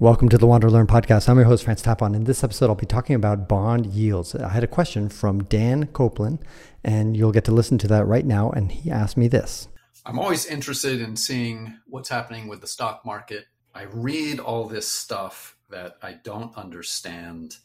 Welcome to the Wander Learn podcast. I'm your host, Francis Tapon. In this episode, I'll be talking about bond yields. I had a question from Dan Copeland, and you'll get to listen to that right now. And he asked me this I'm always interested in seeing what's happening with the stock market. I read all this stuff that I don't understand,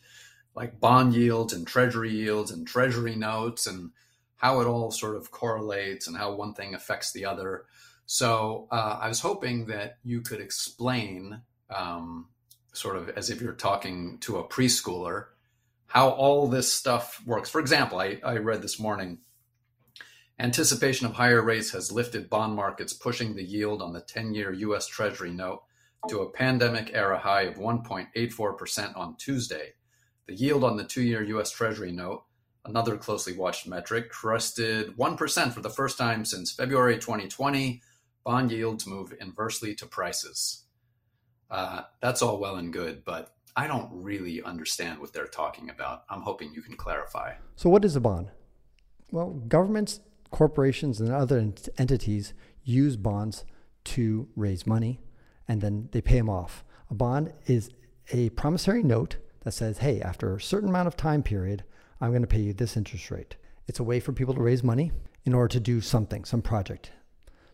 like bond yields and treasury yields and treasury notes, and how it all sort of correlates and how one thing affects the other. So uh, I was hoping that you could explain um, sort of as if you're talking to a preschooler, how all this stuff works. For example, I, I read this morning anticipation of higher rates has lifted bond markets, pushing the yield on the 10 year US Treasury note to a pandemic era high of 1.84% on Tuesday. The yield on the two year US Treasury note, another closely watched metric, crested 1% for the first time since February 2020. Bond yields move inversely to prices. Uh, that's all well and good, but I don't really understand what they're talking about. I'm hoping you can clarify. So, what is a bond? Well, governments, corporations, and other ent- entities use bonds to raise money and then they pay them off. A bond is a promissory note that says, hey, after a certain amount of time period, I'm going to pay you this interest rate. It's a way for people to raise money in order to do something, some project.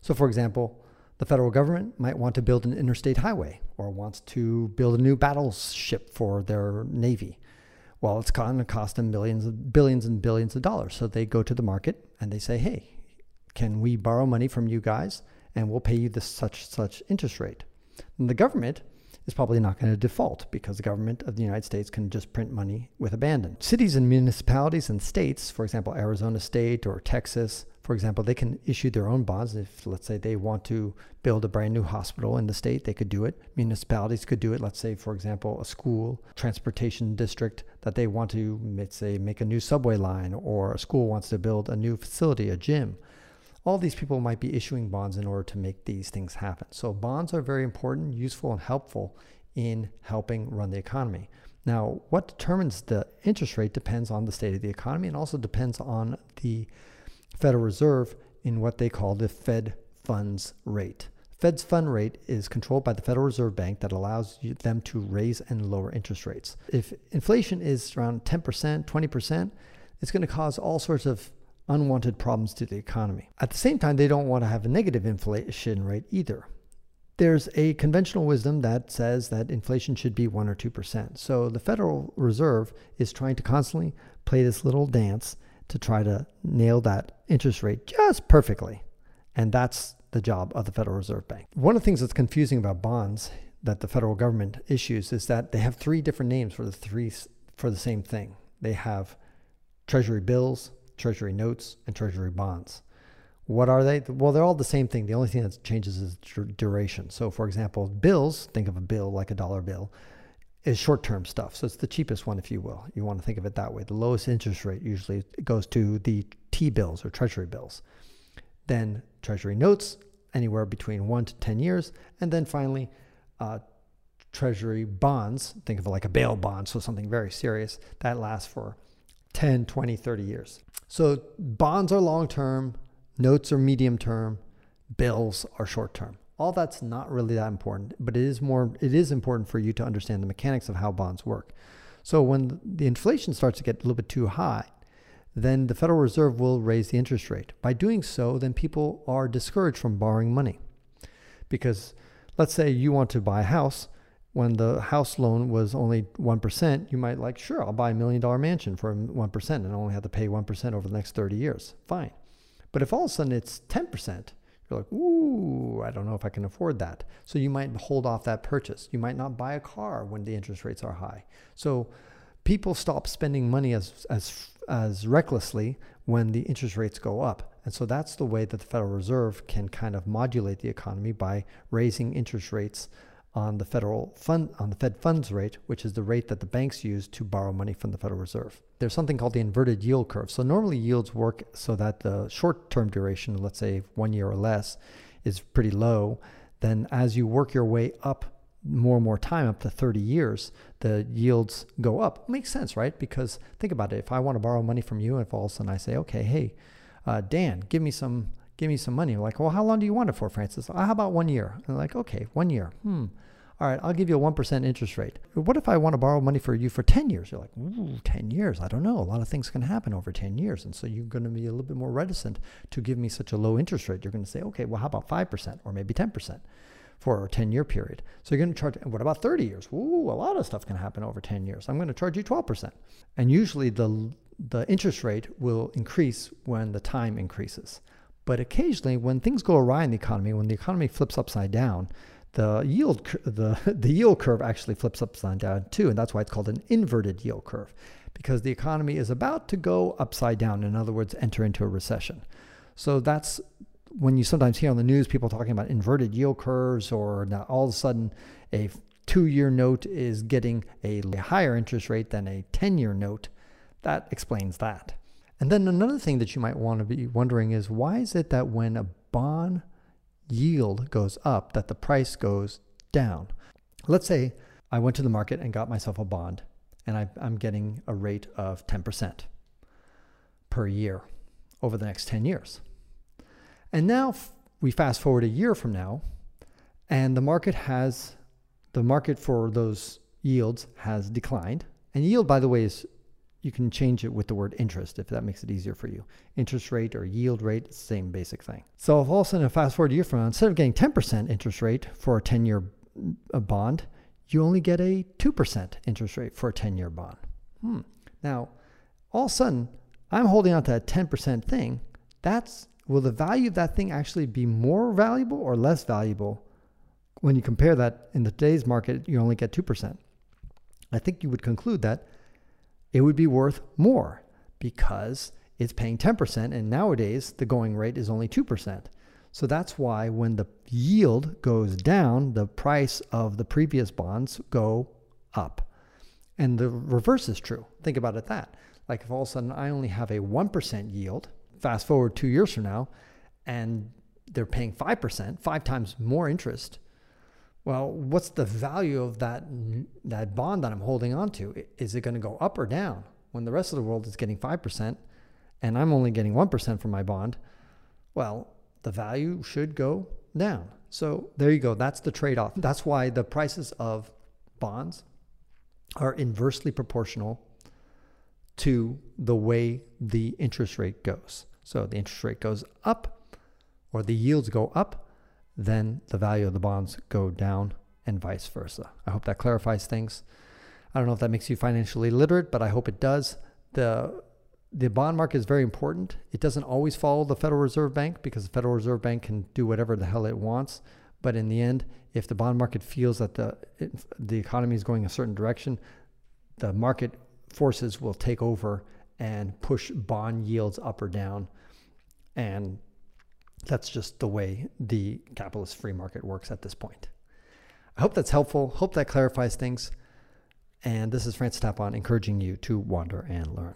So, for example, the federal government might want to build an interstate highway or wants to build a new battleship for their navy. Well, it's going to cost them millions, of, billions, and billions of dollars. So they go to the market and they say, "Hey, can we borrow money from you guys, and we'll pay you this such such interest rate?" And the government is probably not going to default because the government of the United States can just print money with abandon. Cities and municipalities and states, for example, Arizona State or Texas, for example, they can issue their own bonds. If, let's say, they want to build a brand new hospital in the state, they could do it. Municipalities could do it. Let's say, for example, a school, transportation district that they want to, let's say, make a new subway line, or a school wants to build a new facility, a gym. All these people might be issuing bonds in order to make these things happen. So, bonds are very important, useful, and helpful in helping run the economy. Now, what determines the interest rate depends on the state of the economy and also depends on the Federal Reserve in what they call the Fed funds rate. Fed's fund rate is controlled by the Federal Reserve Bank that allows them to raise and lower interest rates. If inflation is around 10%, 20%, it's going to cause all sorts of unwanted problems to the economy. At the same time, they don't want to have a negative inflation rate either. There's a conventional wisdom that says that inflation should be 1 or 2%. So the Federal Reserve is trying to constantly play this little dance to try to nail that interest rate just perfectly. And that's the job of the Federal Reserve Bank. One of the things that's confusing about bonds that the federal government issues is that they have three different names for the three for the same thing. They have treasury bills, treasury notes, and treasury bonds. What are they? Well, they're all the same thing. The only thing that changes is duration. So, for example, bills, think of a bill like a dollar bill is short term stuff. So it's the cheapest one, if you will. You want to think of it that way. The lowest interest rate usually goes to the T bills or treasury bills. Then treasury notes, anywhere between one to 10 years. And then finally, uh, treasury bonds, think of it like a bail bond, so something very serious that lasts for 10, 20, 30 years. So bonds are long term, notes are medium term, bills are short term all that's not really that important, but it is more it is important for you to understand the mechanics of how bonds work. So when the inflation starts to get a little bit too high, then the Federal Reserve will raise the interest rate. By doing so, then people are discouraged from borrowing money. Because let's say you want to buy a house, when the house loan was only 1%, you might like, sure, I'll buy a million dollar mansion for 1% and only have to pay 1% over the next 30 years. Fine. But if all of a sudden it's 10%, you're like, ooh, I don't know if I can afford that. So you might hold off that purchase. You might not buy a car when the interest rates are high. So people stop spending money as as as recklessly when the interest rates go up. And so that's the way that the Federal Reserve can kind of modulate the economy by raising interest rates on the federal fund on the Fed funds rate, which is the rate that the banks use to borrow money from the Federal Reserve. There's something called the inverted yield curve. So normally yields work so that the short-term duration, let's say 1 year or less, is pretty low. Then as you work your way up more and more time up to 30 years, the yields go up. Makes sense, right? Because think about it. If I want to borrow money from you, and if all of a sudden I say, okay, hey, uh, Dan, give me some give me some money. I'm like, well, how long do you want it for, Francis? Uh, how about one year? And like, okay, one year. Hmm. all right, I'll give you a 1% interest rate. What if I want to borrow money for you for 10 years? You're like, ooh, 10 years. I don't know. A lot of things can happen over 10 years. And so you're going to be a little bit more reticent to give me such a low interest rate. You're going to say, okay, well, how about 5% or maybe 10%? for a 10 year period. So you're going to charge, what about 30 years? Ooh, a lot of stuff can happen over 10 years. I'm going to charge you 12%. And usually the, the interest rate will increase when the time increases. But occasionally, when things go awry in the economy, when the economy flips upside down, the yield the the yield curve actually flips upside down too, and that's why it's called an inverted yield curve, because the economy is about to go upside down. In other words, enter into a recession. So that's when you sometimes hear on the news people talking about inverted yield curves, or now all of a sudden a two-year note is getting a higher interest rate than a ten-year note. That explains that. And then another thing that you might want to be wondering is why is it that when a bond yield goes up, that the price goes down. Let's say I went to the market and got myself a bond, and I, am getting a rate of 10% per year over the next 10 years. And now we fast forward a year from now, and the market has the market for those yields has declined. And yield, by the way, is you can change it with the word interest if that makes it easier for you. Interest rate or yield rate, same basic thing. So if all of a sudden, fast forward a year from now, instead of getting 10% interest rate for a 10 year bond, you only get a 2% interest rate for a 10 year bond. Hmm. Now, all of a sudden, I'm holding on to that 10% thing. That's will the value of that thing actually be more valuable or less valuable when you compare that in today's market, you only get 2%. I think you would conclude that it would be worth more because it's paying 10%, and nowadays the going rate is only 2%. So that's why when the yield goes down, the price of the previous bonds go up. And the reverse is true. Think about it that. Like if all of a sudden I only have a 1% yield, fast forward two years from now, and they're paying 5%, five times more interest, well, what's the value of that that bond that I'm holding on to? Is it going to go up or down when the rest of the world is getting 5% and I'm only getting 1% from my bond? Well, the value should go down. So there you go. That's the trade off. That's why the prices of bonds are inversely proportional to the way the interest rate goes. So the interest rate goes up or the yields go up then the value of the bonds go down and vice versa. I hope that clarifies things. I don't know if that makes you financially literate, but I hope it does. The the bond market is very important. It doesn't always follow the Federal Reserve Bank because the Federal Reserve Bank can do whatever the hell it wants. But in the end, if the bond market feels that the the economy is going a certain direction, the market forces will take over and push bond yields up or down. And that's just the way the capitalist free market works at this point. I hope that's helpful. Hope that clarifies things. And this is Francis Tapon encouraging you to wander and learn.